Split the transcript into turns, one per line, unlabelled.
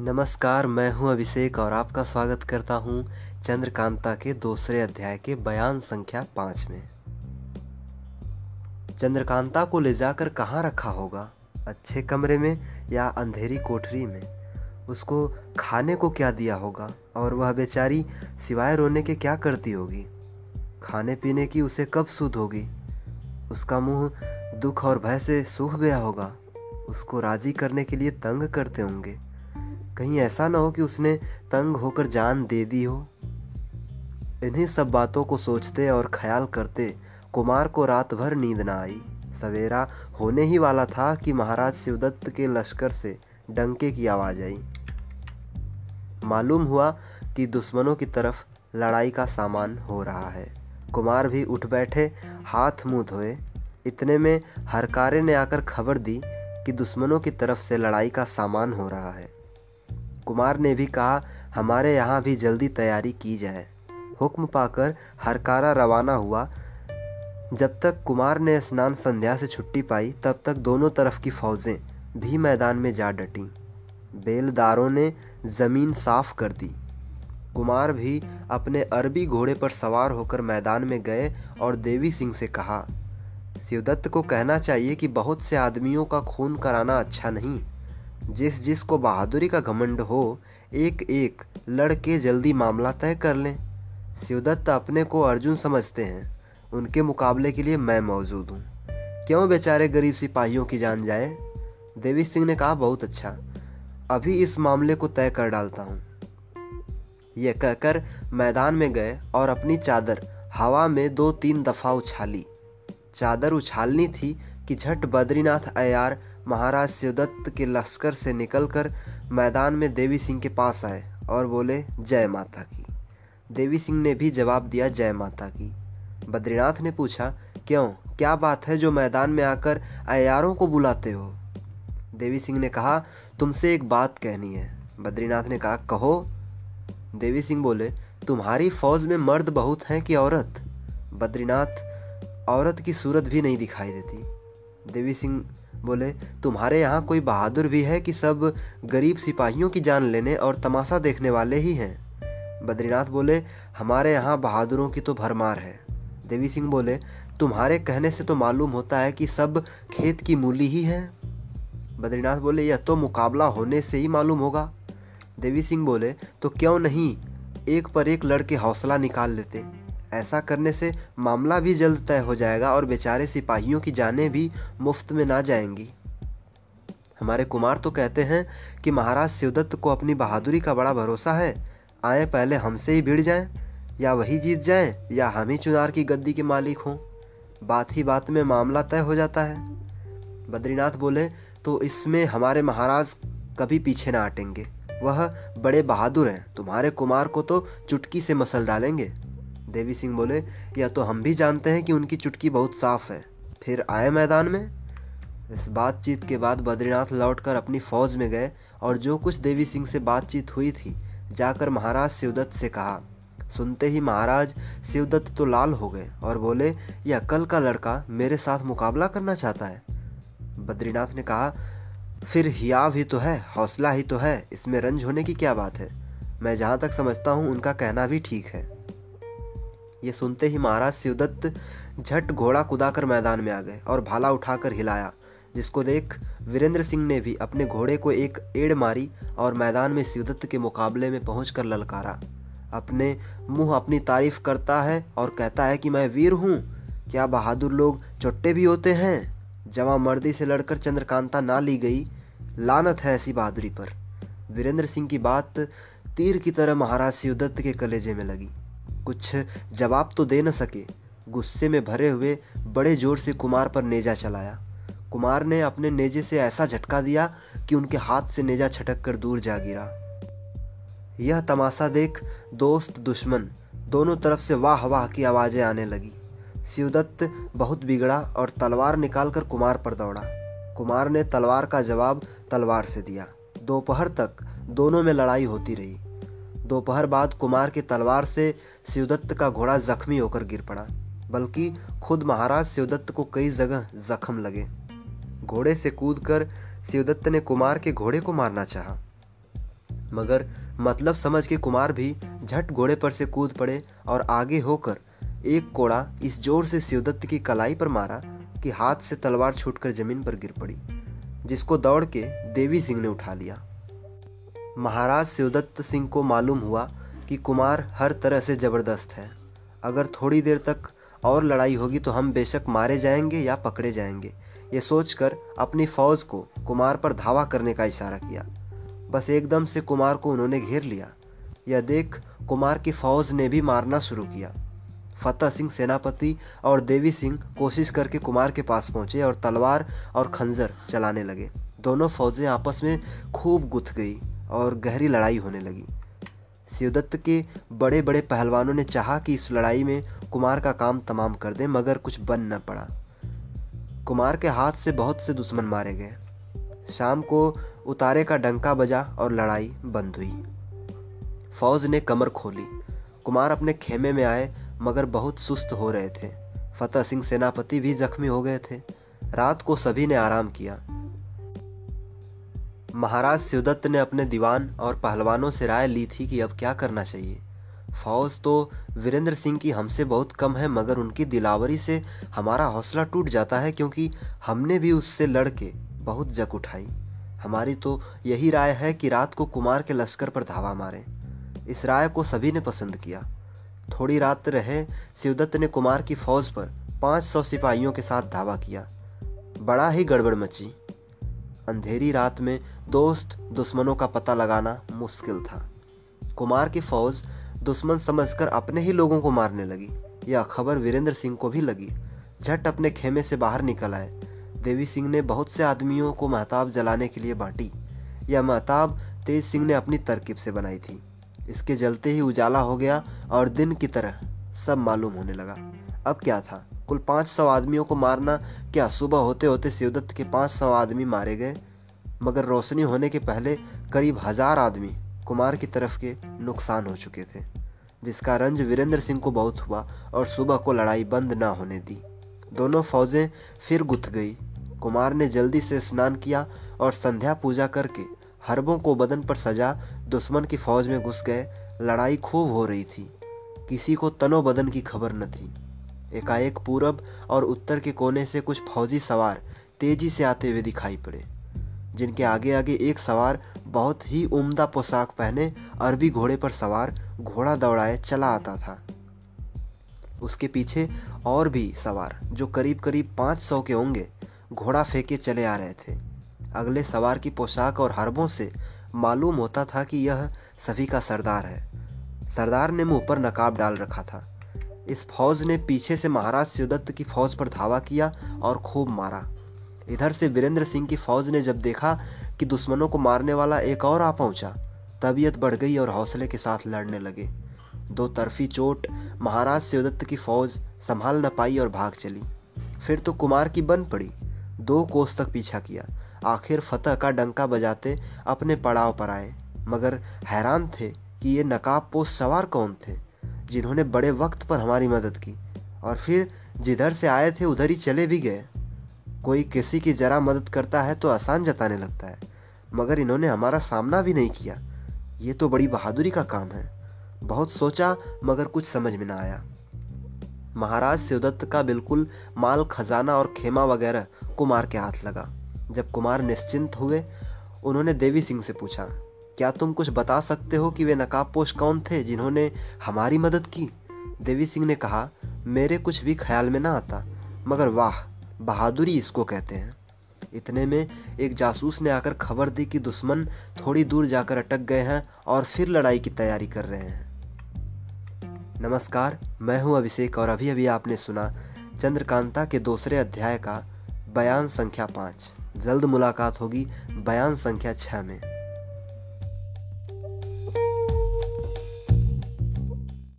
नमस्कार, मैं हूँ अभिषेक और आपका स्वागत करता हूँ चंद्रकांता के दूसरे अध्याय के बयान संख्या पाँच में। चंद्रकांता को ले जाकर कहाँ रखा होगा? अच्छे कमरे में या अंधेरी कोठरी में? उसको खाने को क्या दिया होगा? और वह बेचारी सिवाय रोने के क्या करती होगी? खाने पीने की उसे कब सुध होगी? उसका मुँह दुख और भय से सूख गया होगा। उसको राज़ी करने के लिए तंग करते होंगे। कहीं ऐसा ना हो कि उसने तंग होकर जान दे दी हो। इन्हीं सब बातों को सोचते और ख्याल करते कुमार को रात भर नींद ना आई। सवेरा होने ही वाला था कि महाराज शिवदत्त के लश्कर से डंके की आवाज़ आई। मालूम हुआ कि दुश्मनों की तरफ़ लड़ाई का सामान हो रहा है। कुमार भी उठ बैठे, हाथ मुँह धोए। इतने में हरकारे ने आकर खबर दी कि दुश्मनों की तरफ़ से लड़ाई का सामान हो रहा है। कुमार ने भी कहा, हमारे यहाँ भी जल्दी तैयारी की जाए। हुक्म पाकर हरकारा रवाना हुआ। जब तक कुमार ने स्नान संध्या से छुट्टी पाई, तब तक दोनों तरफ़ की फौजें भी मैदान में जा डटी। बेलदारों ने ज़मीन साफ़ कर दी। कुमार भी अपने अरबी घोड़े पर सवार होकर मैदान में गए और देवी सिंह से कहा, शिवदत्त को कहना चाहिए कि बहुत से आदमियों का खून कराना अच्छा नहीं। जिस जिस को बहादुरी का घमंड हो, एक एक लड़के जल्दी मामला तय कर लें। शिवदत्त अपने को अर्जुन समझते हैं। उनके मुकाबले के लिए मैं मौजूद हूँ। क्यों बेचारे गरीब सिपाहियों की जान जाए? देवी सिंह ने कहा, बहुत अच्छा। अभी इस मामले को तय कर डालता हूँ। यह कहकर मैदान में गए और अपनी चादर हवा में दो तीन दफ़ा उछाली। चादर उछालनी थी कि झट बद्रीनाथ अयार महाराज शिवदत्त के लश्कर से निकलकर मैदान में देवी सिंह के पास आए और बोले, जय माता की। देवी सिंह ने भी जवाब दिया, जय माता की। बद्रीनाथ ने पूछा, क्यों? क्या बात है जो मैदान में आकर अयारों को बुलाते हो? देवी सिंह ने कहा, तुमसे एक बात कहनी है। बद्रीनाथ ने कहा, कहो। देवी सिंह बोले, तुम्हारी फौज में मर्द बहुत हैं कि औरत? बद्रीनाथ औरत की सूरत भी नहीं दिखाई देती। देवी सिंह बोले, तुम्हारे यहाँ कोई बहादुर भी है कि सब गरीब सिपाहियों की जान लेने और तमाशा देखने वाले ही हैं? बद्रीनाथ बोले, हमारे यहाँ बहादुरों की तो भरमार है। देवी सिंह बोले, तुम्हारे कहने से तो मालूम होता है कि सब खेत की मूली ही हैं। बद्रीनाथ बोले, यह तो मुकाबला होने से ही मालूम होगा। देवी सिंह बोले तो क्यों नहीं एक पर एक लड़के हौसला निकाल लेते? ऐसा करने से मामला भी जल्द तय हो जाएगा और बेचारे सिपाहियों की जानें भी मुफ़्त में ना जाएँगी। हमारे कुमार तो कहते हैं कि महाराज शिवदत्त को अपनी बहादुरी का बड़ा भरोसा है। आए पहले हमसे ही भिड़ जाएँ, या वही जीत जाएँ, या हम ही चुनार की गद्दी के मालिक हों। बात ही बात में मामला तय हो जाता है। बद्रीनाथ बोले तो इसमें हमारे महाराज कभी पीछे ना हटेंगे। वह बड़े बहादुर हैं। तुम्हारे कुमार को तो चुटकी से मसल डालेंगे। देवी सिंह बोले, या तो हम भी जानते हैं कि उनकी चुटकी बहुत साफ़ है। फिर आए मैदान में। इस बातचीत के बाद बद्रीनाथ लौटकर अपनी फौज में गए और जो कुछ देवी सिंह से बातचीत हुई थी, जाकर महाराज शिवदत्त से कहा। सुनते ही महाराज शिवदत्त तो लाल हो गए और बोले यह कल का लड़का मेरे साथ मुकाबला करना चाहता है? बद्रीनाथ ने कहा, फिर हियाव ही तो है, हौसला ही तो है। इसमें रंज होने की क्या बात है? मैं जहाँ तक समझता हूँ, उनका कहना भी ठीक है। ये सुनते ही महाराज शिवदत्त झट घोड़ा कुदाकर मैदान में आ गए और भाला उठाकर हिलाया, जिसको देख वीरेंद्र सिंह ने भी अपने घोड़े को एक एड़ मारी और मैदान में शिवदत्त के मुकाबले में पहुंचकर ललकारा। अपने मुँह अपनी तारीफ़ करता है और कहता है कि मैं वीर हूँ। क्या बहादुर लोग चोट्टे भी होते हैं? जवा मर्दी से लड़कर चंद्रकांता ना ली गई, लानत है ऐसी बहादुरी पर। वीरेंद्र सिंह की बात तीर की तरह महाराज शिवदत्त के कलेजे में लगी। कुछ जवाब तो दे न सके। गुस्से में भरे हुए बड़े ज़ोर से कुमार पर नेजा चलाया। कुमार ने अपने नेजे से ऐसा झटका दिया कि उनके हाथ से नेजा छटक कर दूर जा गिरा। यह तमाशा देख दोस्त, दुश्मन दोनों तरफ़ से वाह वाह की आवाज़ें आने लगी। शिवदत्त बहुत बिगड़ा और तलवार निकालकर कुमार पर दौड़ा। कुमार ने तलवार का जवाब तलवार से दिया। दोपहर तक दोनों में लड़ाई होती रही। दोपहर बाद कुमार की तलवार से शिवदत्त का घोड़ा जख्मी होकर गिर पड़ा, बल्कि खुद महाराज शिवदत्त को कई जगह जख्म लगे। घोड़े से कूदकर शिवदत्त ने कुमार के घोड़े को मारना चाहा। मगर मतलब समझ के कुमार भी झट घोड़े पर से कूद पड़े और आगे होकर एक कोड़ा इस ज़ोर से शिवदत्त की कलाई पर मारा कि हाथ से तलवार छूटकर ज़मीन पर गिर पड़ी, जिसको दौड़ के देवी सिंह ने उठा लिया। महाराज शिवदत्त सिंह को मालूम हुआ कि कुमार हर तरह से ज़बरदस्त है। अगर थोड़ी देर तक और लड़ाई होगी तो हम बेशक मारे जाएँगे या पकड़े जाएँगे। ये सोचकर अपनी फौज को कुमार पर धावा करने का इशारा किया। बस एकदम से कुमार को उन्होंने घेर लिया। यह देख कुमार की फौज ने भी मारना शुरू किया। फतेह सिंह सेनापति और देवी सिंह कोशिश करके कुमार के पास पहुँचे और तलवार और खंजर चलाने लगे। दोनों फौजें आपस में खूब गुथ गई। और गहरी लड़ाई होने लगी। शिवदत्त के बड़े बड़े पहलवानों ने चाहा कि इस लड़ाई में कुमार का काम तमाम कर दें, मगर कुछ बन न पड़ा। कुमार के हाथ से बहुत से दुश्मन मारे गए। शाम को उतारे का डंका बजा और लड़ाई बंद हुई। फौज ने कमर खोली। कुमार अपने खेमे में आए, मगर बहुत सुस्त हो रहे थे। फतेह सिंह सेनापति भी जख्मी हो गए थे। रात को सभी ने आराम किया। महाराज शिवदत्त ने अपने दीवान और पहलवानों से राय ली थी कि अब क्या करना चाहिए। फौज तो वीरेंद्र सिंह की हमसे बहुत कम है, मगर उनकी दिलावरी से हमारा हौसला टूट जाता है क्योंकि हमने भी उससे लड़के बहुत जक उठाई। हमारी तो यही राय है कि रात को कुमार के लश्कर पर धावा मारें। इस राय को सभी ने पसंद किया। थोड़ी रात रहे शिवदत्त ने कुमार की फौज पर 500 सिपाहियों के साथ धावा किया। बड़ा ही गड़बड़ मची। अंधेरी रात में दोस्त दुश्मनों का पता लगाना मुश्किल था। कुमार की फौज दुश्मन समझकर अपने ही लोगों को मारने लगी। यह खबर वीरेंद्र सिंह को भी लगी। झट अपने खेमे से बाहर निकल आए। देवी सिंह ने बहुत से आदमियों को महताब जलाने के लिए बांटी। यह महताब तेज सिंह ने अपनी तरकीब से बनाई थी। इसके जलते ही उजाला हो गया और दिन की तरह सब मालूम होने लगा। अब क्या था? कुल पाँच सौ आदमियों को मारना क्या सुबह होते होते शिवदत्त के पाँच सौ आदमी मारे गए? मगर रोशनी होने के पहले करीब हज़ार आदमी कुमार की तरफ़ के नुकसान हो चुके थे, जिसका रंज वीरेंद्र सिंह को बहुत हुआ और सुबह को लड़ाई बंद ना होने दी। दोनों फौजें फिर गुथ गई। कुमार ने जल्दी से स्नान किया और संध्या पूजा करके हरबों को बदन पर सजा दुश्मन की फौज में घुस गए। लड़ाई खूब हो रही थी। किसी को तनो बदन की खबर न थी। एकाएक पूरब और उत्तर के कोने से कुछ फौजी सवार तेज़ी से आते हुए दिखाई पड़े, जिनके आगे आगे एक सवार बहुत ही उम्दा पोशाक पहने अरबी घोड़े पर सवार घोड़ा दौड़ाए चला आता था। उसके पीछे और भी सवार, जो करीब करीब पाँच सौ के होंगे, घोड़ा फेंके चले आ रहे थे। अगले सवार की पोशाक और हरबों से मालूम होता था कि यह सभी का सरदार है। सरदार ने मुँह पर नकाब डाल रखा था। इस फौज ने पीछे से महाराज शिवदत्त की फौज पर धावा किया और खूब मारा। इधर से वीरेंद्र सिंह की फौज ने जब देखा कि दुश्मनों को मारने वाला एक और आ पहुँचा, तबीयत बढ़ गई और हौसले के साथ लड़ने लगे। दो तरफी चोट महाराज शिवदत्त की फौज संभाल न पाई और भाग चली। फिर तो कुमार की बन पड़ी, दो कोस तक पीछा किया। आखिर फतह का डंका बजाते अपने पड़ाव पर आए, मगर हैरान थे कि ये नकाब पोस्ट सवार कौन थे? जिन्होंने बड़े वक्त पर हमारी मदद की और फिर जिधर से आए थे, उधर ही चले भी गए। कोई किसी की जरा मदद करता है तो आसान जताने लगता है, मगर इन्होंने हमारा सामना भी नहीं किया। ये तो बड़ी बहादुरी का काम है। बहुत सोचा, मगर कुछ समझ में ना आया। महाराज शिवदत्त का बिल्कुल माल खजाना और खेमा वगैरह कुमार के हाथ लगा। जब कुमार निश्चिंत हुए, उन्होंने देवी सिंह से पूछा क्या तुम कुछ बता सकते हो कि वे नकाबपोश कौन थे जिन्होंने हमारी मदद की? देवी सिंह ने कहा, मेरे कुछ भी ख्याल में ना आता, मगर वाह, बहादुरी इसको कहते हैं। इतने में एक जासूस ने आकर खबर दी कि दुश्मन थोड़ी दूर जाकर अटक गए हैं और फिर लड़ाई की तैयारी कर रहे हैं। नमस्कार, मैं हूँ अभिषेक और अभी अभी आपने सुना चंद्रकांता के दूसरे अध्याय का बयान संख्या पाँच। जल्द मुलाकात होगी बयान संख्या छः में।